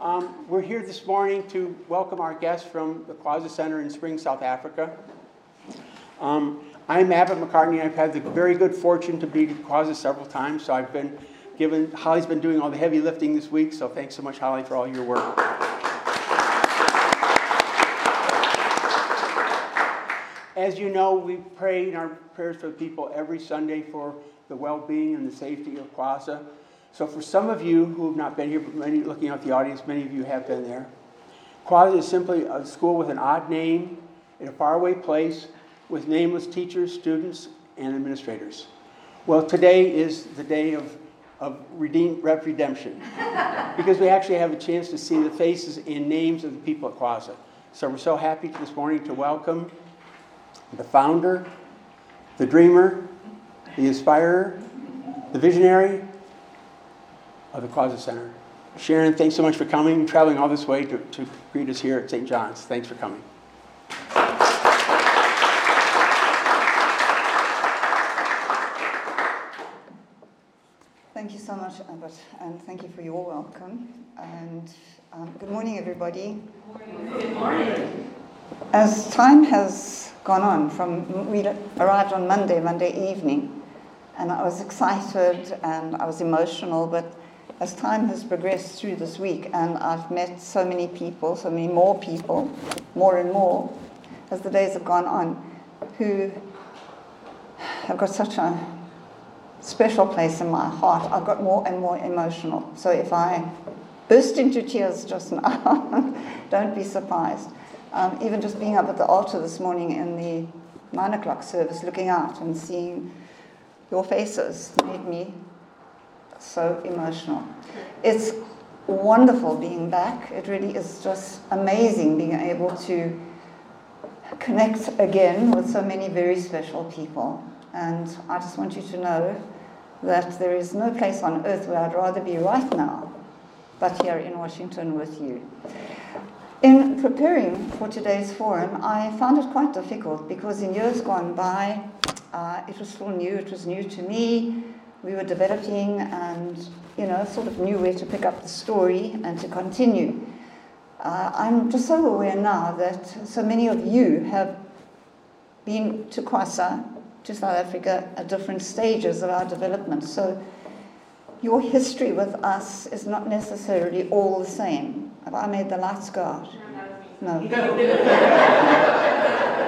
Um, we're here this morning to welcome our guests from the Kwasa Center in Spring, South Africa. Um, I'm Abbott McCartney. I've had the very good fortune to be to Kwasa several times, so I've been given, Holly's been doing all the heavy lifting this week, so thanks so much, Holly, for all your work. As you know, we pray in our prayers for people every Sunday for the well being and the safety of Kwasa. So, for some of you who have not been here, but many looking out the audience, many of you have been there. Kwasa is simply a school with an odd name in a faraway place with nameless teachers, students, and administrators. Well, today is the day of, of redeem, redemption because we actually have a chance to see the faces and names of the people at Kwasa. So, we're so happy this morning to welcome the founder, the dreamer, the inspirer, the visionary, of the Kwasa Center. Sharron, thanks so much for coming, traveling all this way to, to greet us here at St. John's. Thanks for coming. Thank you so much, Abbott, and thank you for your welcome. And um, good morning, everybody. Good morning. As time has gone on, from we arrived on Monday, Monday evening, and I was excited and I was emotional, but as time has progressed through this week, and I've met so many people, so many more people, more and more, as the days have gone on, who have got such a special place in my heart. I've got more and more emotional. So if I burst into tears just now, don't be surprised. Um, even just being up at the altar this morning in the nine o'clock service, looking out and seeing your faces made me so emotional. It's wonderful being back. It really is just amazing being able to connect again with so many very special people. And I just want you to know that there is no place on earth where I'd rather be right now but here in Washington with you. In preparing for today's forum, I found it quite difficult because in years gone by, uh, it was still new, it was new to me we were developing and, you know, sort of knew where to pick up the story and to continue. Uh, I'm just so aware now that so many of you have been to Kwasa, to South Africa, at different stages of our development. So your history with us is not necessarily all the same. Have I made the lights go out? No.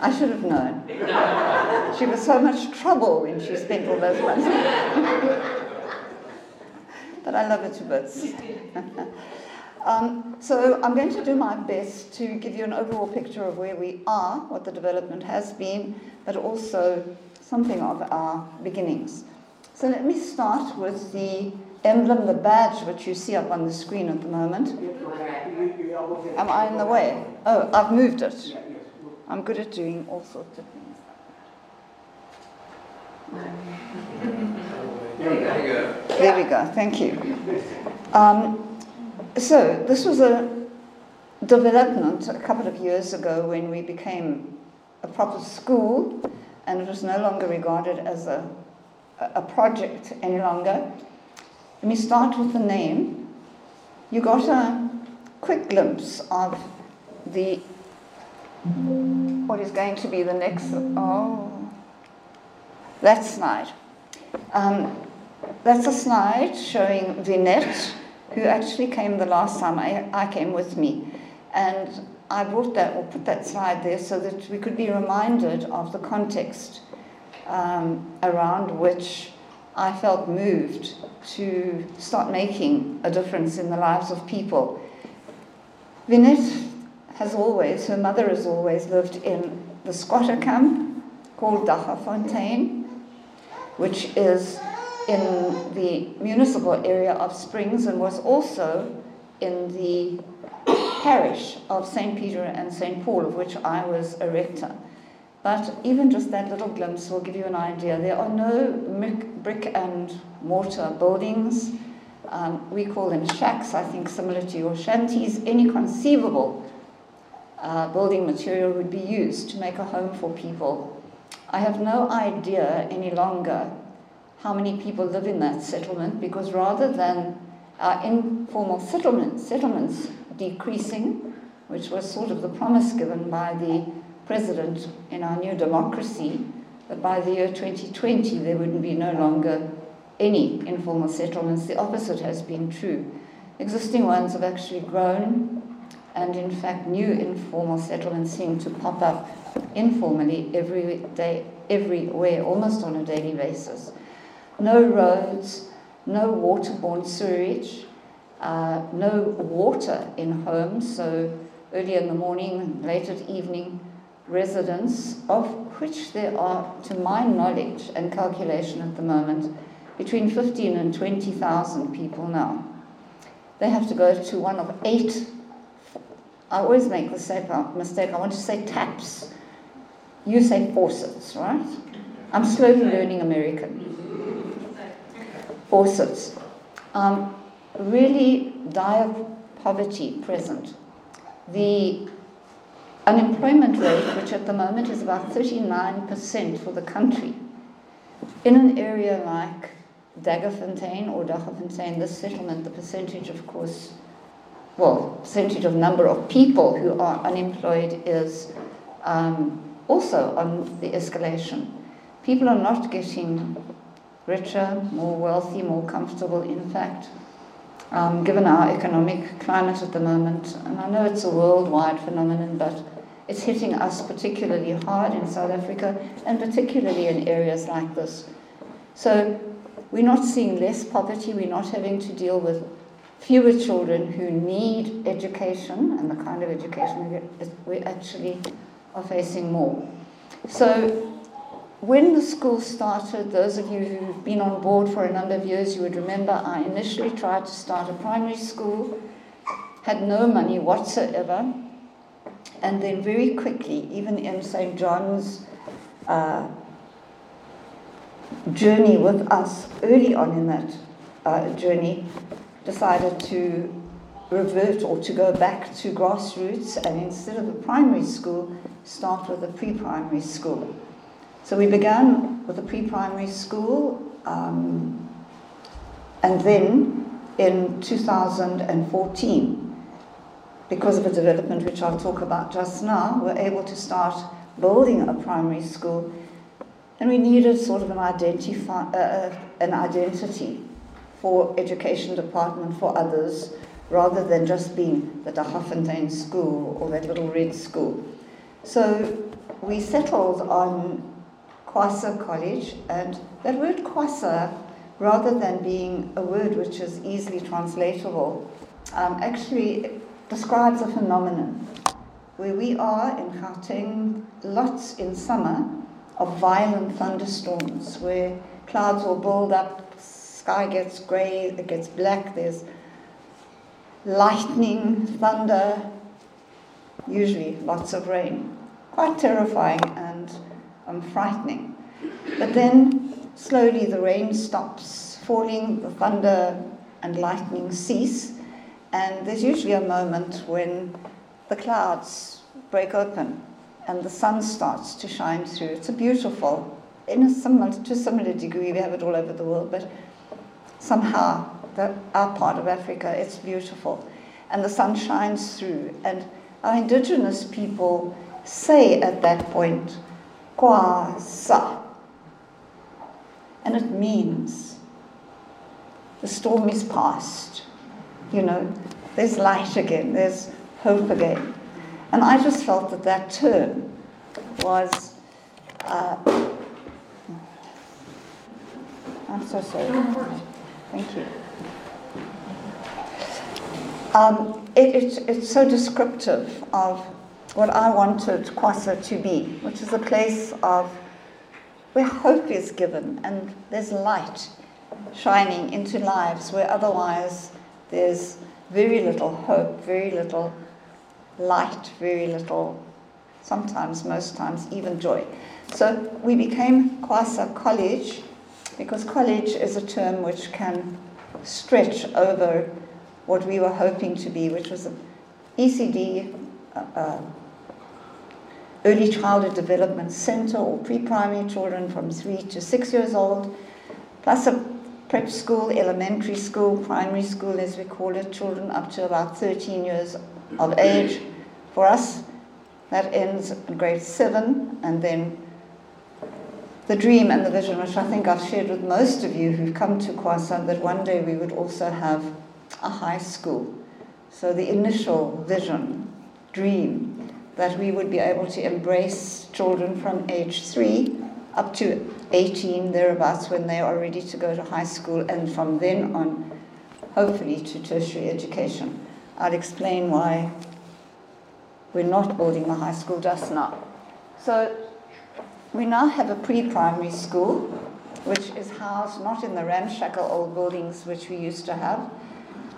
I should have known. She was so much trouble when she spent all those months. but I love her to bits. um, so I'm going to do my best to give you an overall picture of where we are, what the development has been, but also something of our beginnings. So let me start with the emblem, the badge, which you see up on the screen at the moment. Am I in the way? Oh, I've moved it. I'm good at doing all sorts of things. There we go. There we go. Thank you. Um, so this was a development a couple of years ago when we became a proper school, and it was no longer regarded as a a project any longer. Let me start with the name. You got a quick glimpse of the what is going to be the next. Oh, that slide. Um, that's a slide showing Vinette, who actually came the last time I, I came with me. And I brought that or put that slide there so that we could be reminded of the context um, around which I felt moved to start making a difference in the lives of people. Vinette has always, her mother has always lived in the squatter camp called Daggafontein, which is in the municipal area of Springs and was also in the parish of St. Peter and St. Paul, of which I was a rector. But even just that little glimpse will give you an idea. There are no brick and mortar buildings. Um, we call them shacks, I think, similar to your shanties. Any conceivable uh, building material would be used to make a home for people. I have no idea any longer how many people live in that settlement because rather than our informal settlement, settlements decreasing, which was sort of the promise given by the president in our new democracy, that by the year 2020 there wouldn't be no longer any informal settlements. The opposite has been true. Existing ones have actually grown, and in fact, new informal settlements seem to pop up informally every day, everywhere, almost on a daily basis. No roads, no waterborne sewage, uh, no water in homes, so early in the morning, late at evening, residents, of which there are, to my knowledge and calculation at the moment, between 15 and 20,000 people now. They have to go to one of eight, I always make the same mistake, I want to say taps. You say faucets, right? I'm slowly learning American. Faucets. Um, really dire poverty present. The unemployment rate, which at the moment is about 39% for the country, in an area like Daggafontein or Daggafontein, this settlement, the percentage, of course, well, percentage of number of people who are unemployed is um, also on the escalation. People are not getting richer, more wealthy, more comfortable, in fact, um, given our economic climate at the moment. And I know it's a worldwide phenomenon, but it's hitting us particularly hard in South Africa and particularly in areas like this. So we're not seeing less poverty, we're not having to deal with fewer children who need education and the kind of education we actually are facing more. So when the school started, those of you who've been on board for a number of years, you would remember I initially tried to start a primary school, had no money whatsoever, and then very quickly, even in St. John's uh, journey with us early on in that uh, journey, decided to revert or to go back to grassroots and instead of a primary school, start with a pre primary school. So we began with a pre primary school, um, and then in 2014, because of a development which I'll talk about just now, we're able to start building a primary school and we needed sort of an, identify, uh, uh, an identity for education department for others rather than just being the Daggafontein school or that little red school. So we settled on Kwasa College and that word Kwasa, rather than being a word which is easily translatable, um, actually describes a phenomenon. Where we are in Gauteng, lots in summer, of violent thunderstorms where clouds will build up, sky gets grey, it gets black, there's lightning, thunder, usually lots of rain. Quite terrifying and um, frightening. But then slowly the rain stops falling, the thunder and lightning cease, and there's usually a moment when the clouds break open and the sun starts to shine through. It's a beautiful, in a similar, to a similar degree, we have it all over the world, but somehow, the, our part of Africa, it's beautiful. And the sun shines through. And our indigenous people say at that point, Kwasa. And it means the storm is past. You know, there's light again, there's hope again. And I just felt that that term was. Uh, I'm so sorry. Thank you. Um, it, it, it's so descriptive of what I wanted Kwasa to be, which is a place of where hope is given and there's light shining into lives where otherwise there's very little hope, very little light, very little, sometimes, most times, even joy. So we became Kwasa College because college is a term which can stretch over what we were hoping to be, which was an ECD, uh, uh, Early Childhood Development Center, or pre primary children from three to six years old, plus a prep school, elementary school, primary school, as we call it, children up to about 13 years of age. For us, that ends in grade seven, and then the dream and the vision, which I think I've shared with most of you who've come to Kwasa, that one day we would also have a high school. So the initial vision, dream, that we would be able to embrace children from age three up to 18, thereabouts, when they are ready to go to high school, and from then on, hopefully, to tertiary education. I'll explain why we're not building the high school just now. So, we now have a pre primary school, which is housed not in the ramshackle old buildings which we used to have,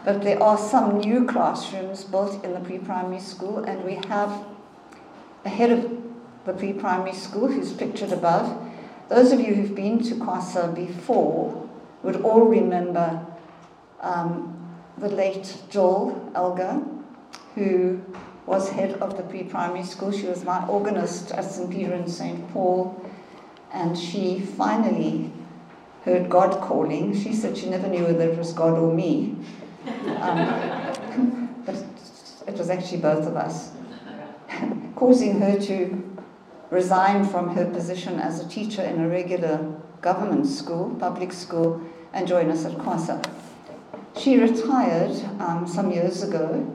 but there are some new classrooms built in the pre primary school, and we have a head of the pre primary school who's pictured above. Those of you who've been to Kwasa before would all remember um, the late Joel Elgar, who was head of the pre-primary school. She was my organist at St. Peter and St. Paul, and she finally heard God calling. She said she never knew whether it was God or me, um, but it was actually both of us, causing her to resign from her position as a teacher in a regular government school, public school, and join us at Kwasa. She retired um, some years ago,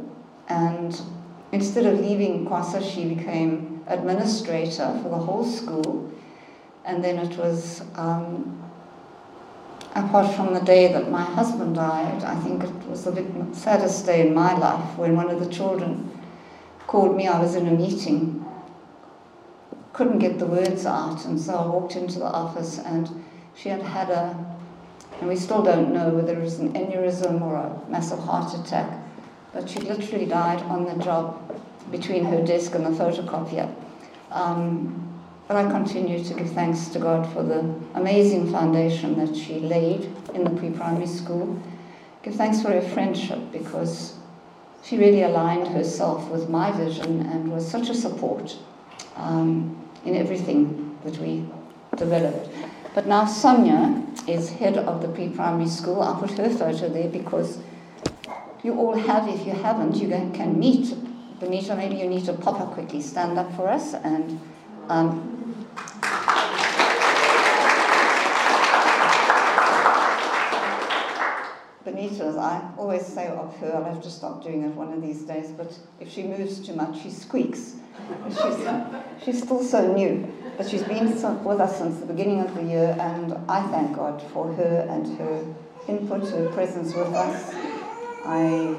and instead of leaving Kwasa, she became administrator for the whole school. And then it was, um, apart from the day that my husband died, I think it was the saddest day in my life when one of the children called me. I was in a meeting couldn't get the words out, and so I walked into the office, and she had had a, and we still don't know whether it was an aneurysm or a massive heart attack, but she literally died on the job between her desk and the photocopier. Um, but I continue to give thanks to God for the amazing foundation that she laid in the pre primary school. Give thanks for her friendship because she really aligned herself with my vision and was such a support. Um, in everything that we developed. But now Sonia is head of the pre-primary school. I put her photo there because you all have, if you haven't, you can meet Benita. Maybe you need to pop up quickly, stand up for us, and um, Benita, I always say of her, I'll have to stop doing it one of these days, but if she moves too much, she squeaks. She's, she's still so new, but she's been with us since the beginning of the year, and I thank God for her and her input, her presence with us. I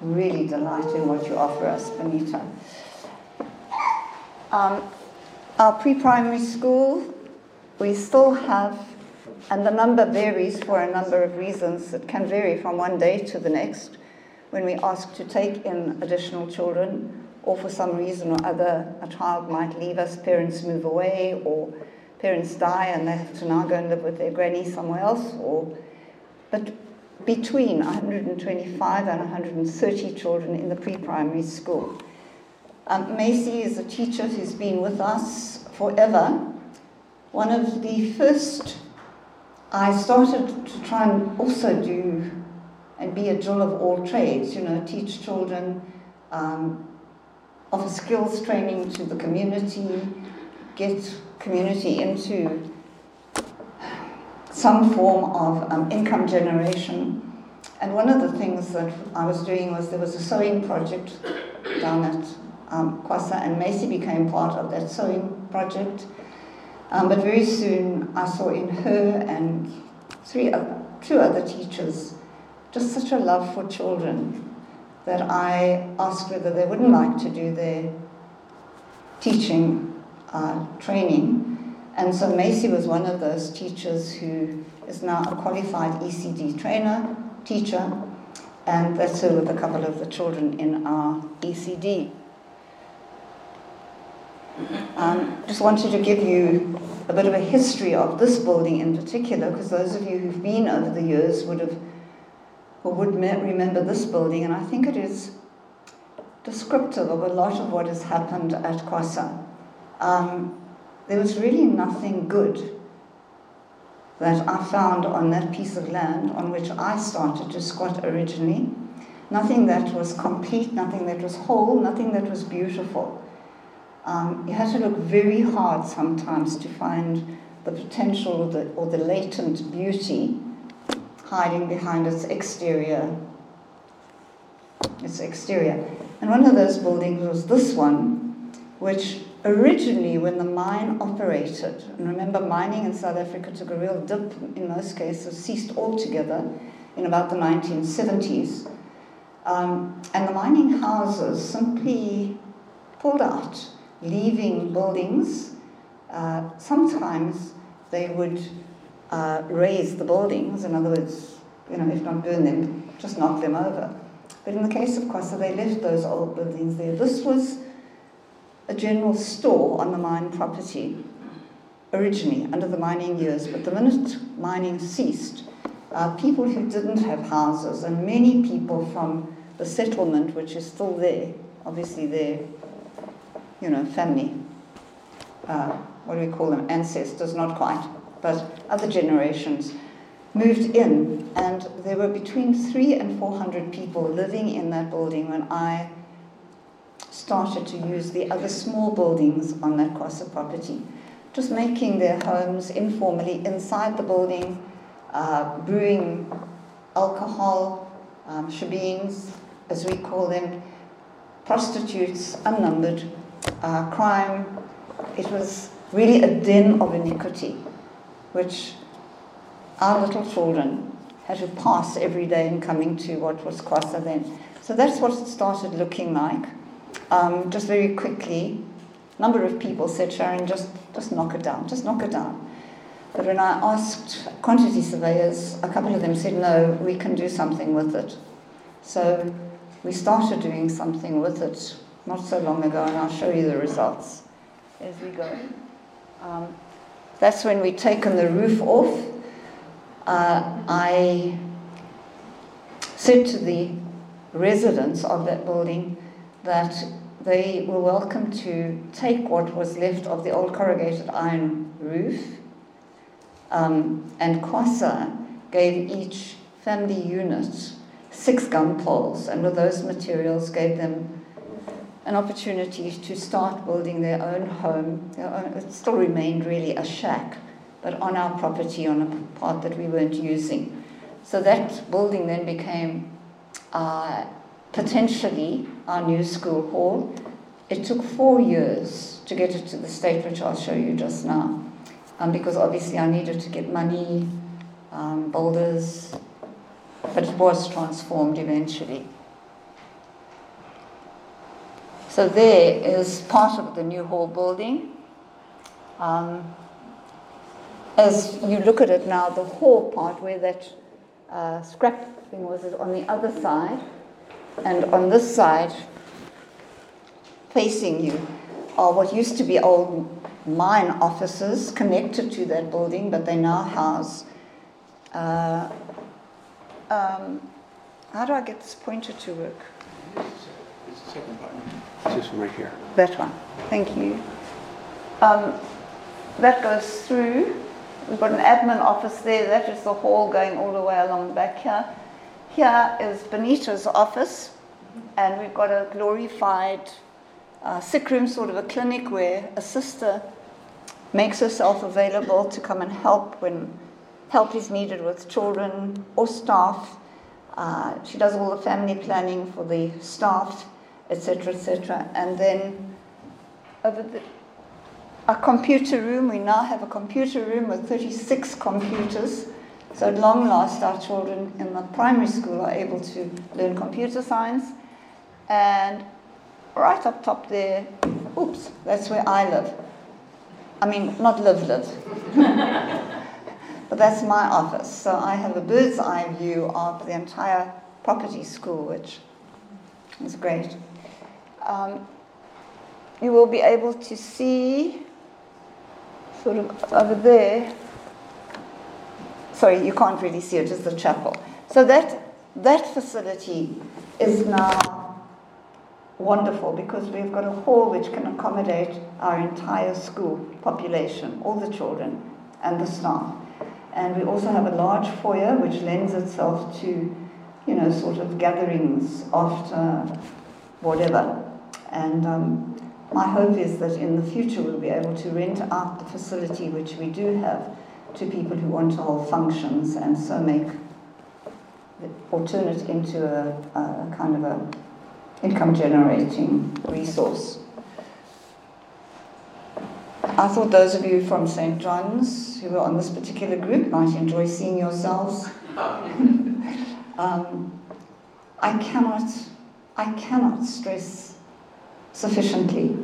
really delight in what you offer us, Benita. Um, our pre primary school, we still have, and the number varies for a number of reasons. It can vary from one day to the next when we ask to take in additional children or for some reason or other, a child might leave us, parents move away, or parents die and they have to now go and live with their granny somewhere else, or but between 125 and 130 children in the pre-primary school. Um, Macy is a teacher who's been with us forever. One of the first, I started to try and also do and be a jewel of all trades, you know, teach children, um, offer skills training to the community, get community into some form of um, income generation. And one of the things that I was doing was there was a sewing project down at um, Kwasa, and Macy became part of that sewing project. Um, but very soon I saw in her and three, uh, two other teachers just such a love for children that I asked whether they wouldn't like to do their teaching uh, training. And so Macy was one of those teachers who is now a qualified ECD trainer, teacher, and that's her with a couple of the children in our ECD. Um, just wanted to give you a bit of a history of this building in particular, because those of you who've been over the years would have or would remember this building, and I think it is descriptive of a lot of what has happened at Kwasa. Um, there was really nothing good that I found on that piece of land on which I started to squat originally. Nothing that was complete, nothing that was whole, nothing that was beautiful. Um, you had to look very hard sometimes to find the potential or the, or the latent beauty hiding behind its exterior. Its exterior. And one of those buildings was this one, which originally, when the mine operated, and remember, mining in South Africa took a real dip in most cases, ceased altogether in about the 1970s. Um, and the mining houses simply pulled out, leaving buildings. Uh, sometimes they would uh, raze the buildings, in other words, you know, if not burn them, just knock them over. But in the case of Kwasa, they left those old buildings there. This was a general store on the mine property originally under the mining years, but the minute mining ceased, uh, people who didn't have houses and many people from the settlement, which is still there, obviously their, you know, family, uh, what do we call them, ancestors, not quite, but other generations, moved in, and there were between three and four hundred people living in that building when I started to use the other small buildings on that Kwasa property, just making their homes informally inside the building, uh, brewing alcohol, um, as we call them, prostitutes, unnumbered, uh, crime. It was really a den of iniquity, which our little children had to pass every day in coming to what was Kwasa then. So that's what it started looking like. Um, just very quickly, a number of people said, Sharron, just, just knock it down, just knock it down. But when I asked quantity surveyors, a couple of them said, no, we can do something with it. So we started doing something with it not so long ago, and I'll show you the results as we go. Um, that's when we'd taken the roof off. Uh, I said to the residents of that building that they were welcome to take what was left of the old corrugated iron roof, um, and Kwasa gave each family unit six gun poles, and with those materials gave them an opportunity to start building their own home. Their own, it still remained really a shack, but on our property, on a part that we weren't using. So that building then became uh, potentially our new school hall. It took four years to get it to the state, which I'll show you just now, um, because obviously I needed to get money, um, builders, but it was transformed eventually. So there is part of the new hall building. Um, as you look at it now, the hall part where that uh, scrap thing was is on the other side, and on this side, facing you, are what used to be old mine offices connected to that building, but they now house uh, um, how do I get this pointer to work? It's the second button. It's this one right here. That one. Thank you. Um, that goes through. We've got an admin office there. That is the hall going all the way along the back here. Here is Benita's office, and we've got a glorified uh, sick room, sort of a clinic where a sister makes herself available to come and help when help is needed with children or staff. Uh, she does all the family planning for the staff, etc., etc. And then over the a computer room, we now have a computer room with 36 computers. So at long last, our children in the primary school are able to learn computer science. And right up top there, oops, that's where I live. I mean, not live, live. But that's my office. So I have a bird's eye view of the entire property school, which is great. Um, you will be able to see sort of over there. Sorry, you can't really see it, it's the chapel. So that, that facility is now wonderful because we've got a hall which can accommodate our entire school population, all the children and the staff. And we also have a large foyer which lends itself to, you know, sort of gatherings after whatever. And um, my hope is that in the future we'll be able to rent out the facility which we do have to people who want to hold functions and so make or turn it into a, a kind of a income generating resource. I thought those of you from St. John's who are on this particular group might enjoy seeing yourselves. um, I cannot, I cannot stress sufficiently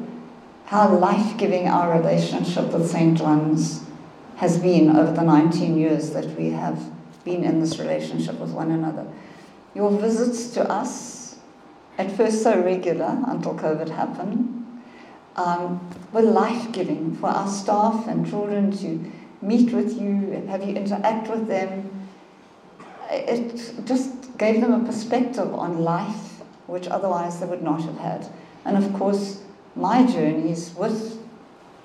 how life giving our relationship with St. John's has been over the 19 years that we have been in this relationship with one another. Your visits to us, at first so regular until COVID happened, um, were life giving for our staff and children to meet with you, have you interact with them. It just gave them a perspective on life which otherwise they would not have had. And of course, my journeys with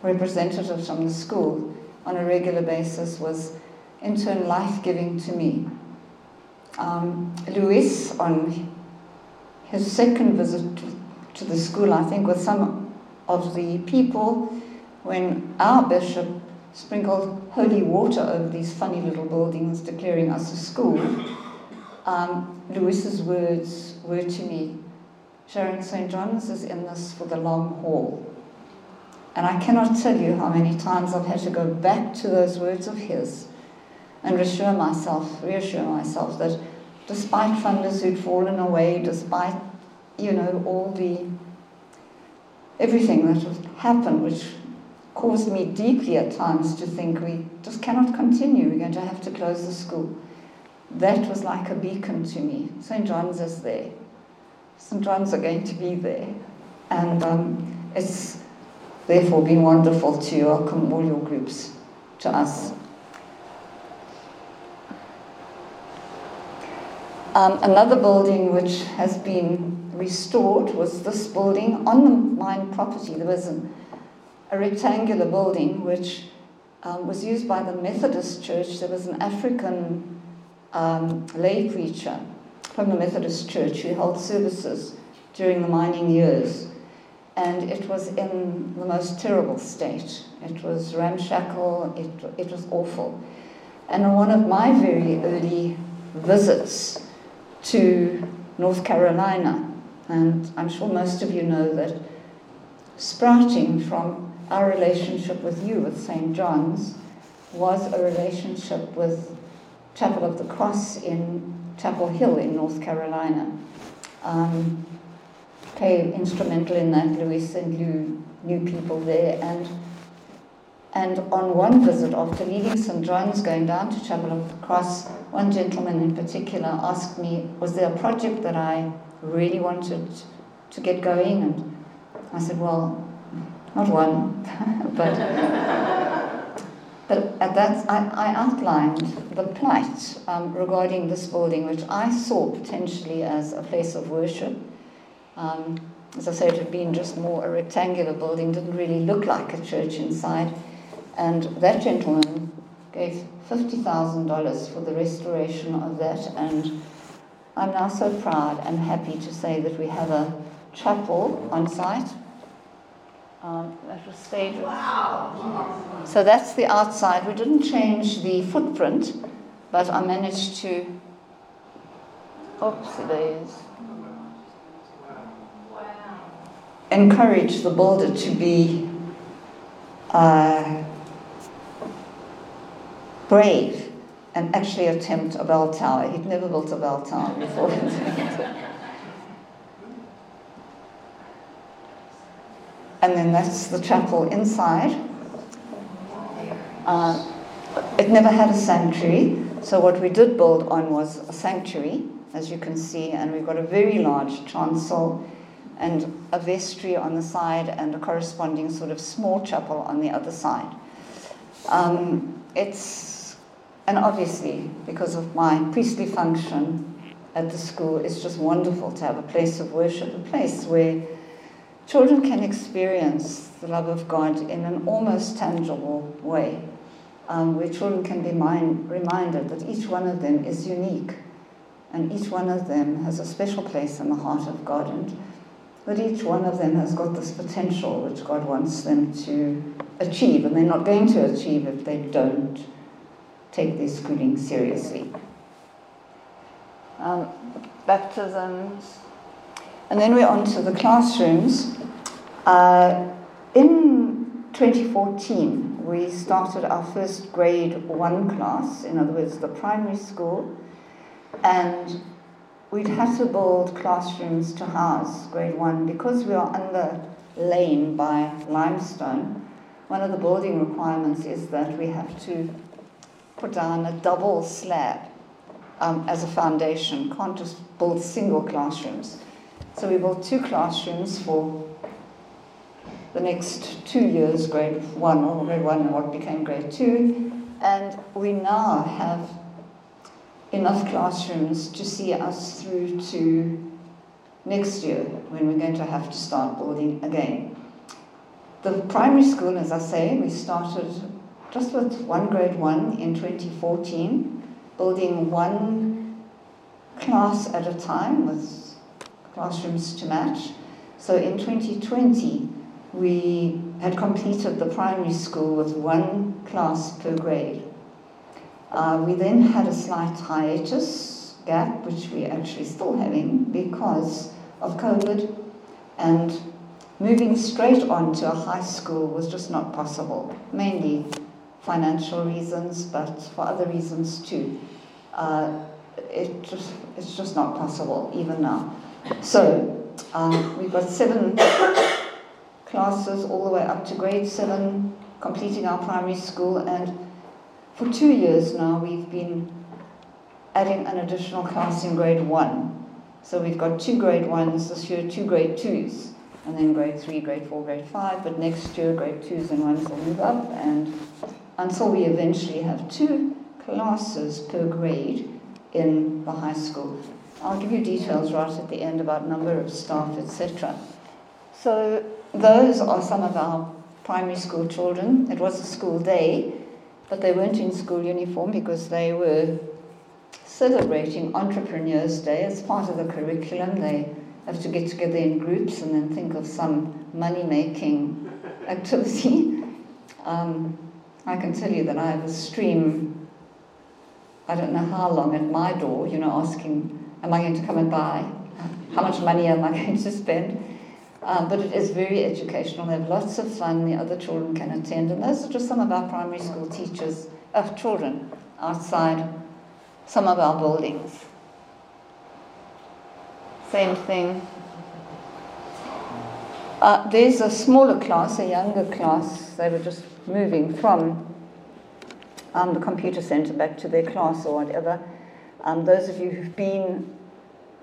representatives from the school on a regular basis was in turn life giving to me. Um, Luis, on his second visit to the school, I think, with some of the people, when our bishop sprinkled holy water over these funny little buildings, declaring us a school, um, words were to me, Sharron St. John's is in this for the long haul. And I cannot tell you how many times I've had to go back to those words of his and reassure myself, reassure myself that despite funders who'd fallen away, despite, you know, all the everything that had happened, which caused me deeply at times to think we just cannot continue, we're going to have to close the school. That was like a beacon to me. St. John's is there. St. John's are going to be there. And um, it's therefore been wonderful to welcome all your groups to us. Um, another building which has been restored was this building on the mine property. There was an, a rectangular building which um, was used by the Methodist Church. There was an African um, lay preacher from the Methodist Church who held services during the mining years. And it was in the most terrible state. It was ramshackle, it, it was awful. And on one of my very early visits to North Carolina, and I'm sure most of you know that sprouting from our relationship with you, with St. John's, was a relationship with Chapel of the Cross in Chapel Hill in North Carolina. Um, play instrumental in that, Louis and Lou knew people there. And, and on one visit, after leaving St. John's, going down to Chapel of the Cross, one gentleman in particular asked me, was there a project that I really wanted to get going? And I said, well, not one, but but at that, I, I outlined the plight um, regarding this building, which I saw potentially as a place of worship. Um, as I said, it had been just more a rectangular building, didn't really look like a church inside. And that gentleman gave $50,000 for the restoration of that. And I'm now so proud and happy to say that we have a chapel on site um, that was staged. Wow. So that's the outside. We didn't change the footprint, but I managed to. Oops. Encourage the builder to be uh, brave and actually attempt a bell tower. He'd never built a bell tower before. and then that's the chapel inside. Uh, it never had a sanctuary, so what we did build on was a sanctuary, as you can see, and we've got a very large chancel and a vestry on the side and a corresponding sort of small chapel on the other side. Um, it's, and obviously, because of my priestly function at the school, it's just wonderful to have a place of worship, a place where children can experience the love of God in an almost tangible way. um, where children can be mind, reminded that each one of them is unique and each one of them has a special place in the heart of God and that each one of them has got this potential which God wants them to achieve and they're not going to achieve if they don't take their schooling seriously. Um, baptisms. And then we're on to the classrooms. Uh, in 2014, we started our first grade one class, in other words, the primary school, and we'd had to build classrooms to house grade one because we are underlain by limestone. One of the building requirements is that we have to put down a double slab um, as a foundation, can't just build single classrooms. So we built two classrooms for the next two years, grade one or grade one and what became grade two. And we now have enough classrooms to see us through to next year when we're going to have to start building again. The primary school, as I say, we started just with one grade one in 2014, building one class at a time with classrooms to match. So in 2020, we had completed the primary school with one class per grade. Uh, we then had a slight hiatus gap, which we're actually still having because of COVID, and moving straight on to a high school was just not possible, mainly financial reasons, but for other reasons too. Uh, it just, it's just not possible, even now. So, um, we've got seven classes all the way up to grade seven, completing our primary school, and for two years now we've been adding an additional class in grade one. So we've got two grade ones this year, two grade twos, and then grade three, grade four, grade five, but next year grade twos and ones will move up, and until we eventually have two classes per grade in the high school. I'll give you details right at the end about number of staff, etc. So those are some of our primary school children. It was a school day, but they weren't in school uniform because they were celebrating Entrepreneurs Day as part of the curriculum. They have to get together in groups and then think of some money making activity. Um, I can tell you that I have a stream, I don't know how long, at my door, you know, asking, Am I going to come and buy? How much money am I going to spend? Um, but it is very educational. They have lots of fun. The other children can attend. And those are just some of our primary school teachers of children outside some of our buildings. Same thing. Uh, there's a smaller class, a younger class. They were just moving from um, the computer center back to their class or whatever. Um, those of you who've been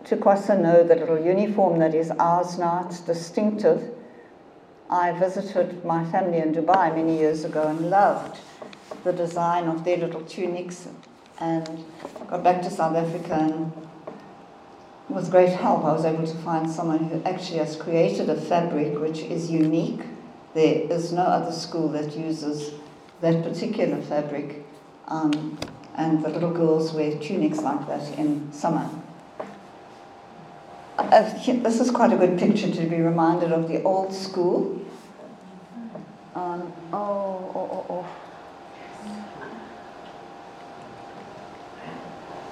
to know the little uniform that is ours now. It's distinctive. I visited my family in Dubai many years ago and loved the design of their little tunics and got back to South Africa and with great help I was able to find someone who actually has created a fabric which is unique. There is no other school that uses that particular fabric um, and the little girls wear tunics like that in summer. This is quite a good picture to be reminded of the old school. Um, oh, oh, oh,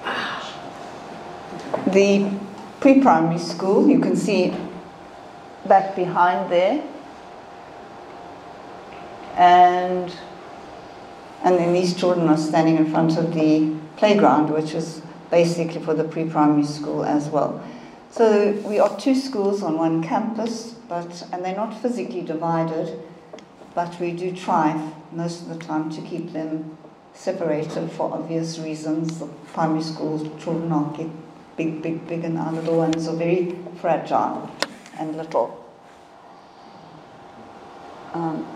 oh. The pre primary school, you can see back behind there. And, and then these children are standing in front of the playground, which is basically for the pre primary school as well. So we are two schools on one campus, but and they're not physically divided, but we do try most of the time to keep them separated for obvious reasons. The primary school children are get big, big, big, and our little ones are very fragile and little. Um,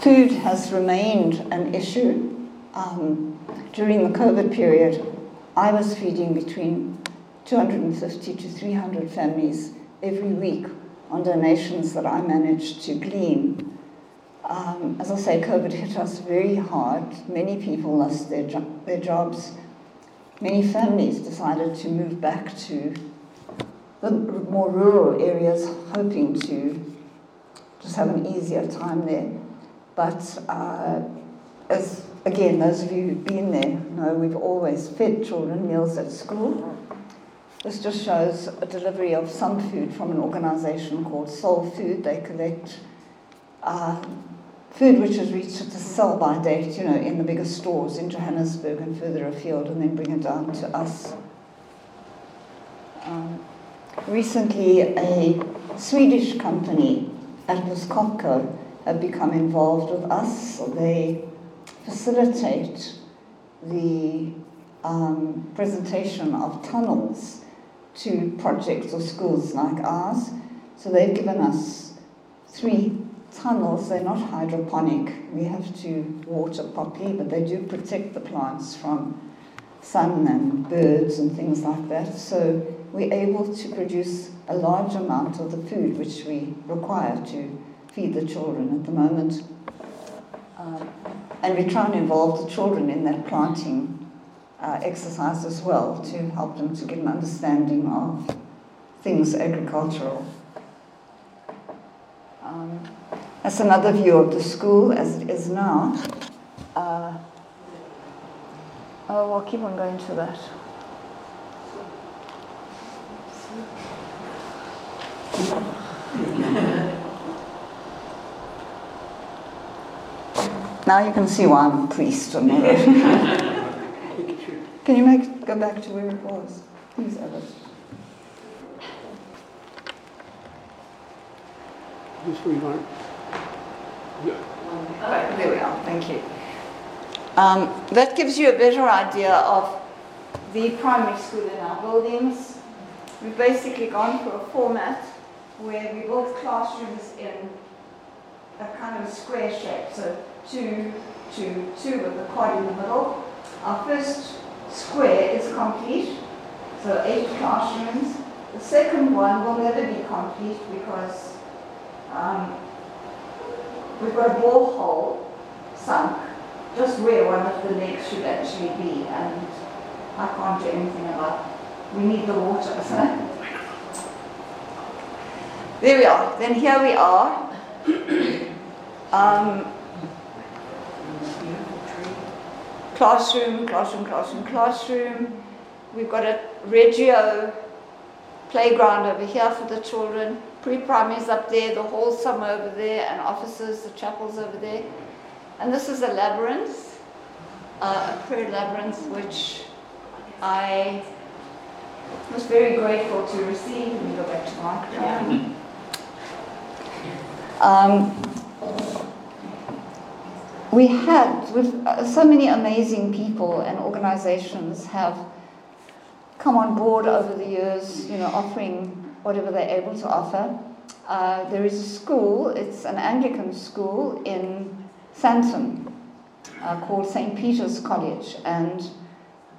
food has remained an issue. Um, during the COVID period, I was feeding between 250 to 300 families every week on donations that I managed to glean. um, as I say, COVID hit us very hard. Many people lost their, jo- their jobs. Many families decided to move back to the more rural areas, hoping to just have an easier time there. But uh, as again, those of you who've been there know we've always fed children meals at school. This just shows a delivery of some food from an organisation called Soul Food. They collect uh, food which has reached its sell by date, you know, in the bigger stores in Johannesburg and further afield, and then bring it down to us. Um, recently, a Swedish company, Atlas Copco, have become involved with us. They facilitate the um, presentation of tunnels to projects or schools like ours. So they've given us three tunnels. They're not hydroponic. We have to water properly, but they do protect the plants from sun and birds and things like that. So we're able to produce a large amount of the food which we require to feed the children at the moment. Um, and we try and involve the children in that planting uh, exercise as well to help them to get an understanding of things agricultural. Um, that's another view of the school as it is now. Uh, oh, I'll keep on going to that. now you can see why I'm a priest. Can you make go back to where it was, please, Evan? Just where you want it. Right, there we are, thank you. Um, that gives you a better idea of the primary school in our buildings. We've basically gone for a format where we built classrooms in a kind of square shape, so two, two, two with the quad in the middle. Our first square is complete, so eight classrooms. The second one will never be complete because um, we've got a borehole sunk just where one of the legs should actually be, and I can't do anything about it. We need the water, so. There we are. Then here we are. Um, classroom, classroom, classroom, classroom. We've got a Regio playground over here for the children. Pre-primaries up there, the hall's somewhere over there, and offices, the chapel's over there. And this is a labyrinth, uh, a prayer labyrinth, which I was very grateful to receive. Let me go back to my um, we had, with uh, so many amazing people and organizations have come on board over the years, you know, offering whatever they're able to offer. Uh, there is a school, it's an Anglican school in Sandton uh, called St. Peter's College. And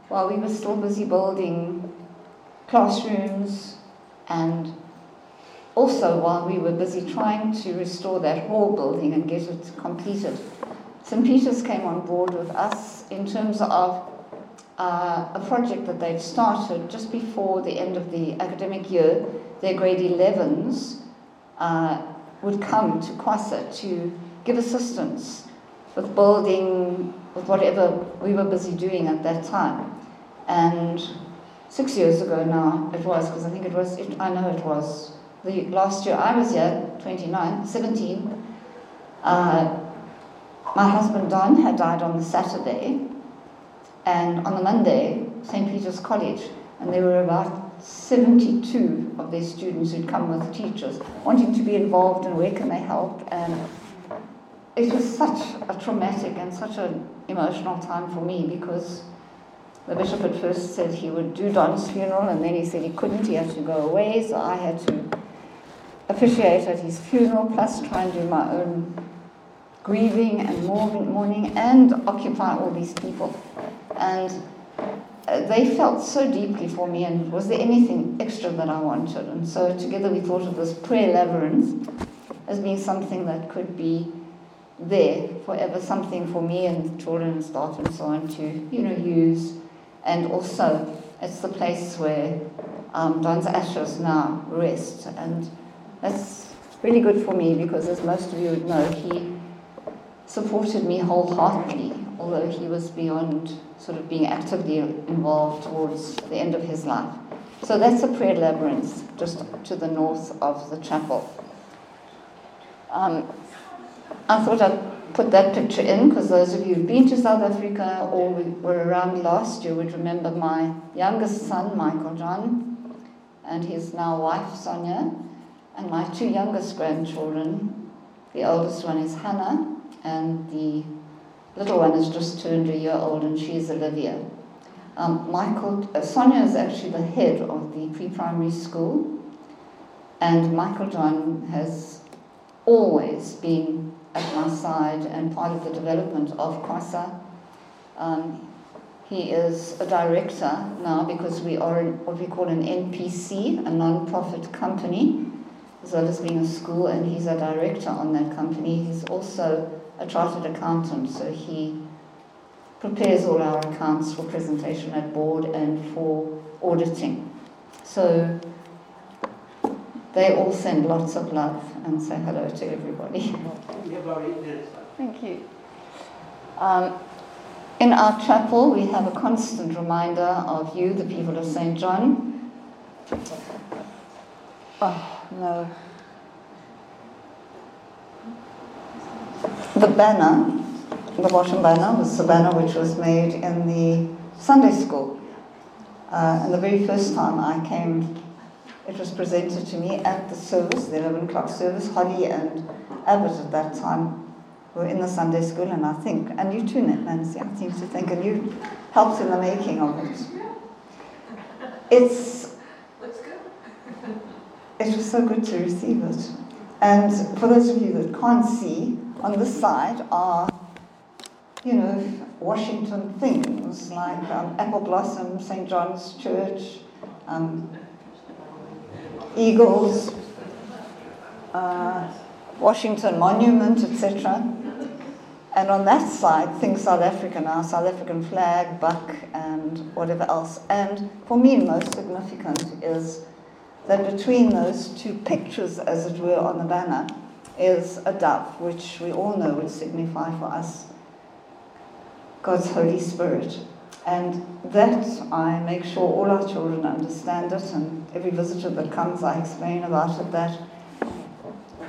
while we were still busy building classrooms and also while we were busy trying to restore that whole building and get it completed, St. Peter's came on board with us in terms of uh, a project that they'd started just before the end of the academic year. Their grade 11s uh, would come to Kwasa to give assistance with building, with whatever we were busy doing at that time. And six years ago now it was, because I think it was, it, I know it was, the last year I was here, 29, 17, uh, my husband Don had died on the Saturday, and on the Monday, St. Peter's College, and there were about 72 of their students who'd come with teachers, wanting to be involved and where can they help. And it was such a traumatic and such an emotional time for me because the bishop at first said he would do Don's funeral, and then he said he couldn't, he had to go away, so I had to officiate at his funeral, plus try and do my own grieving and mourning and occupy all these people. And uh, they felt so deeply for me, and was there anything extra that I wanted? And so together we thought of this prayer labyrinth as being something that could be there forever, something for me and children and staff and so on to, you know, use. And also, it's the place where um, John's ashes now rest. And that's really good for me because, as most of you would know, he supported me wholeheartedly, although he was beyond sort of being actively involved towards the end of his life. So that's a prayer labyrinth just to the north of the chapel. Um, I thought I'd put that picture in because those of you who've been to South Africa or were around last year would remember my youngest son, Michael John, and his now wife, Sonia, and my two youngest grandchildren. The oldest one is Hannah, and the little one has just turned a year old, and she's Olivia. Um, Michael, uh, Sonia is actually the head of the pre-primary school, and Michael John has always been at my side and part of the development of Kwasa. Um, he is a director now because we are what we call an NPC, a non-profit company, as well as being a school, and he's a director on that company. He's also a chartered accountant, so he prepares all our accounts for presentation at board and for auditing. So they all send lots of love and say hello to everybody. We have about eight minutes left. Thank you. Um, in our chapel, we have a constant reminder of you, the people of St. John. Oh, no. The banner, the bottom banner, was the banner which was made in the Sunday school. Uh, and the very first time I came, it was presented to me at the service, the 11 o'clock service. Holly and Abbott at that time were in the Sunday school, and I think, and you too, Nancy, I seem to think, and you helped in the making of it. It's, it was so good to receive it. And for those of you that can't see, on this side are, you know, Washington things like um, Apple Blossom, St. John's Church, um, Eagles, uh, Washington Monument, etc. And on that side, things South African, our South African flag, buck, and whatever else. And for me, most significant is that between those two pictures, as it were, on the banner, is a dove, which we all know would signify for us God's Holy Spirit. And that I make sure all our children understand it, and every visitor that comes, I explain about it that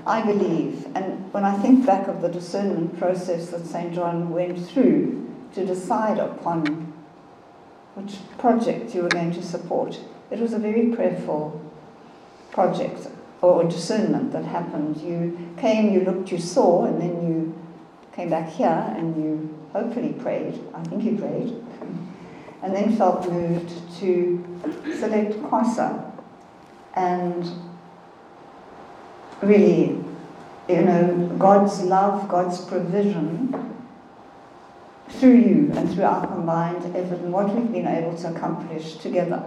I believe, and when I think back of the discernment process that St. John went through to decide upon which project you were going to support, it was a very prayerful project or discernment that happened. You came, you looked, you saw, and then you came back here and you hopefully prayed. I think you prayed. And then felt moved to select Kwasa and really, you know, God's love, God's provision through you and through our combined effort and what we've been able to accomplish together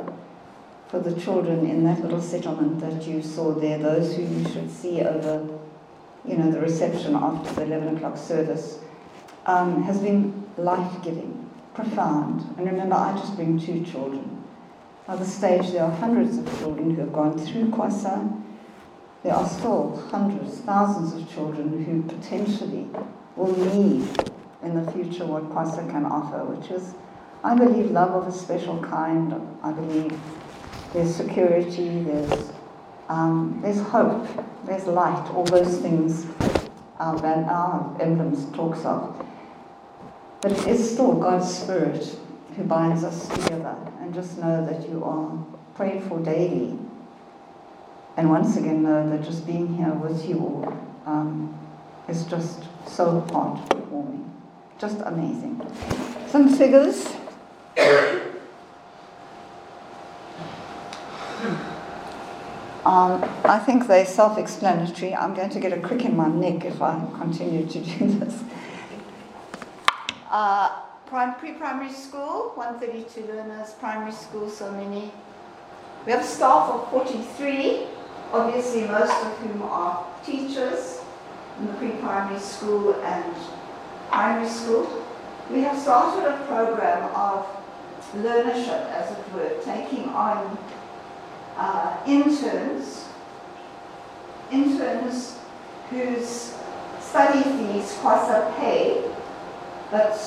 for the children in that little settlement that you saw there, those who you should see over, you know, the reception after the 11 o'clock service, um, has been life-giving, profound. And remember, I just bring two children. By the stage, there are hundreds of children who have gone through Kwasa. There are still hundreds, thousands of children who potentially will need in the future what Kwasa can offer, which is, I believe, love of a special kind. I believe there's security, there's, um, there's hope, there's light, all those things our, van, our emblems talks of. But it is still God's Spirit who binds us together. And just know that you are prayed for daily. And once again, know that just being here with you all um, is just so heartwarming. Just amazing. Some figures. Um, I think they're self explanatory. I'm going to get a crick in my neck if I continue to do this. Uh, pre primary school, 132 learners, primary school, so many. We have a staff of 43, obviously, most of whom are teachers. in the pre-primary school and primary school, we have started a program of learnership, as it were, taking on uh, interns, interns whose study fees Kwasa pay, but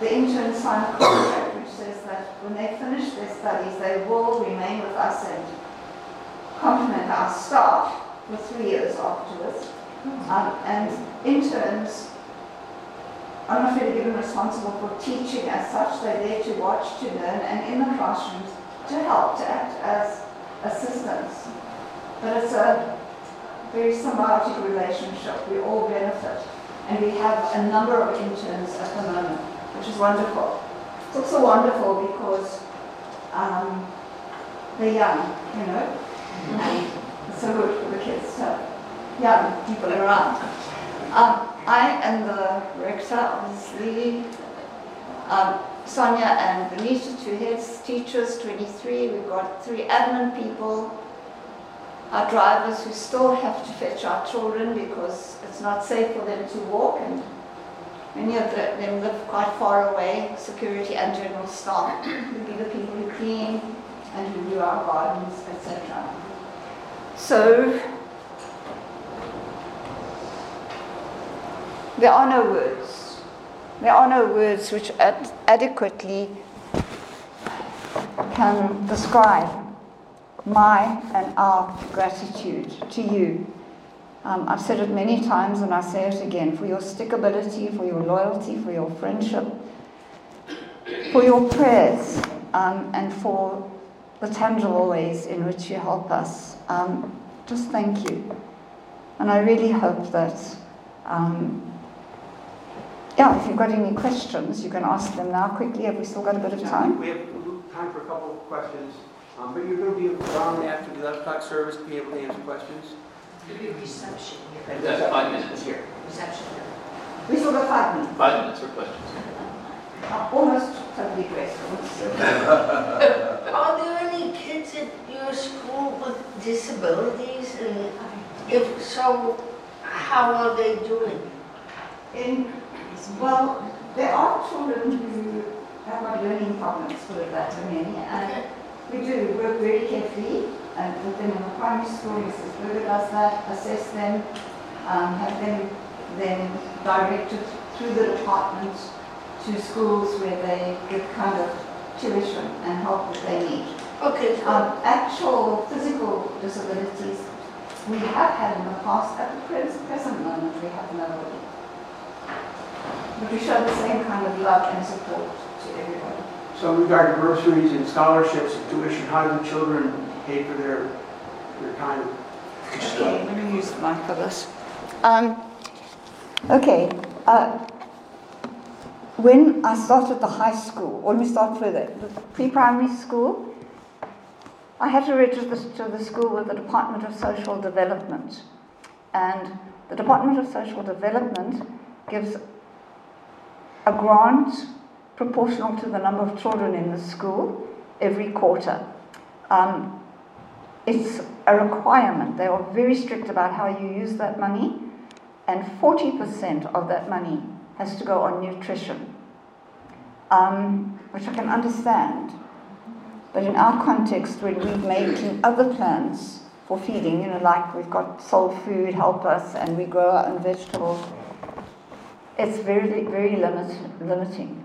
the intern sign a contract which says that when they finish their studies, they will remain with us and complement our staff for three years afterwards. Um, and interns are not really given responsible for teaching as such. They're there to watch, to learn, and in the classrooms to help, to act as assistants. But it's a very symbiotic relationship. We all benefit. And we have a number of interns at the moment, which is wonderful. It's also wonderful because um, they're young, you know, and it's so good for the kids to have young people around. Um, I am the rector, obviously. Um, Sonia and Benita, two heads teachers, 23. We've got three admin people. Our drivers who still have to fetch our children because it's not safe for them to walk, and many of them live quite far away. Security and general staff would be the people who clean and who do our gardens, etc. So there are no words. There are no words which ad- adequately can describe my and our gratitude to you. Um, I've said it many times and I say it again for your stickability, for your loyalty, for your friendship, for your prayers, um, and for the tangible ways in which you help us. Um, just thank you. And I really hope that, um, yeah, if you've got any questions, you can ask them now quickly. Have we still got a bit of time? We have time for a couple of questions, um, but you're going to be around after the 11 o'clock service to be able to answer questions. Maybe reception here. And That's five minutes here. Reception here. We still got five minutes. Five minutes for questions. Uh, almost totally graceful. Are there any kids at your school with disabilities? And if so, how are they doing? In, well, there are children who have got learning problems, put it that way, and we do work very carefully and with them in the primary school. Mrs. Berger does that, assess them, um, have them then directed through the department to schools where they get kind of tuition and help that they need. Okay, Um, actual physical disabilities we have had in the past, at the present moment we have nobody. But we show the same kind of love and support to everybody. So regarding groceries and scholarships and tuition, how do the children pay for their, their time? Okay, let me use the mic for this. Um, okay, uh, when I started the high school, or let me start further, the pre-primary school, I had to register to the school with the Department of Social Development. And the Department of Social Development gives a grant proportional to the number of children in the school every quarter. Um, it's a requirement. They are very strict about how you use that money, and 40% of that money has to go on nutrition, um, which I can understand. But in our context, when we've made other plans for feeding, you know, like we've got Soul Food Help Us and we grow our own vegetables, it's very, very limit, limiting.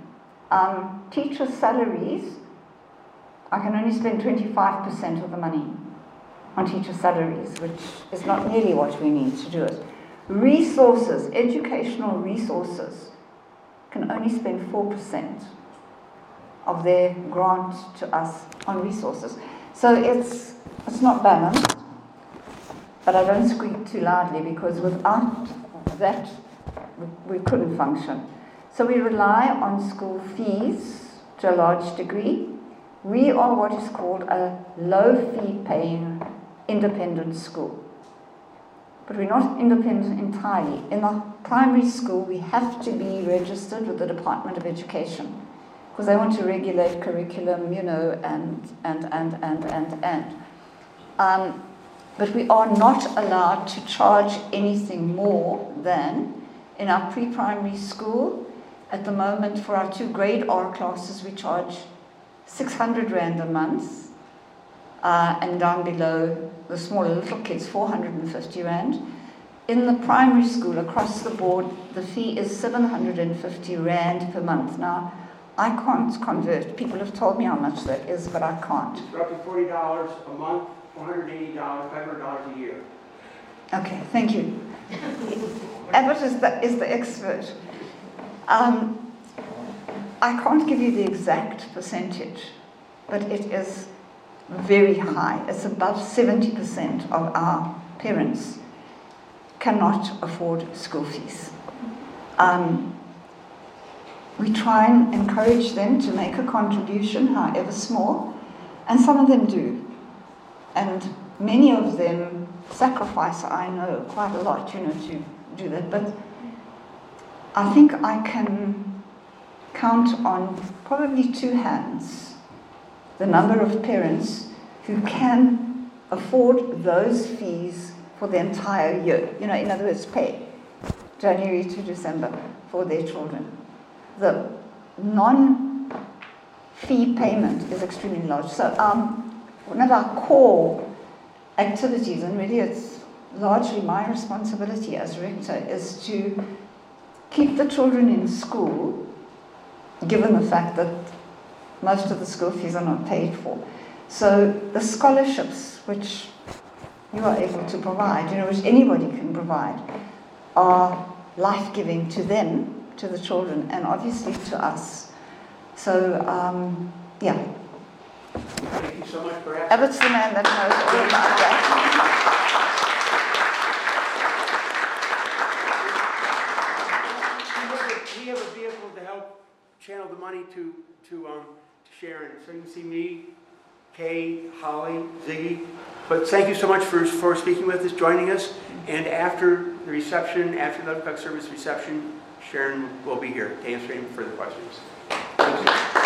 Um, teachers' salaries, I can only spend 25% of the money on teacher salaries, which is not nearly what we need to do it. Resources, educational resources, can only spend 4% of their grant to us on resources. So it's, it's not balanced, but I don't squeak too loudly because without that, we couldn't function. So we rely on school fees to a large degree. We are what is called a low fee paying independent school. But we're not independent entirely. In the primary school, we have to be registered with the Department of Education because they want to regulate curriculum, you know, and, and, and, and, and, and. Um, but we are not allowed to charge anything more than in our pre primary school. At the moment, for our two grade R classes, we charge 600 Rand a month, uh, and down below the smaller little kids, 450 Rand. In the primary school, across the board, the fee is 750 Rand per month. Now, I can't convert. People have told me how much that is, but I can't. It's roughly forty dollars a month, one hundred and eighty dollars, five hundred dollars a year. Okay, thank you. Abbott is the, is the expert. Um, I can't give you the exact percentage, but it is very high. It's above 70% of our parents cannot afford school fees. Um, we try and encourage them to make a contribution, however small, and some of them do. And many of them sacrifice, I know, quite a lot, you know, to do that. But I think I can count on probably two hands the number of parents who can afford those fees for the entire year. You know, in other words, pay January to December for their children. The non fee payment is extremely large. So, um, one of our core activities, and really it's largely my responsibility as rector, is to keep the children in school, given the fact that most of the school fees are not paid for. So the scholarships which you are able to provide, you know, which anybody can provide, are life giving to them, to the children, and obviously to us. So, um, yeah, Thank you so much for asking. Abbott's the man that knows all about that. We have a- We have a vehicle to help channel the money to, to, um, to Sharron. So you can see me, Kay, Holly, Ziggy. But thank you so much for, for speaking with us, joining us. And after the reception, after the Buck service reception, Sharron will be here to answer any further questions. Thank you.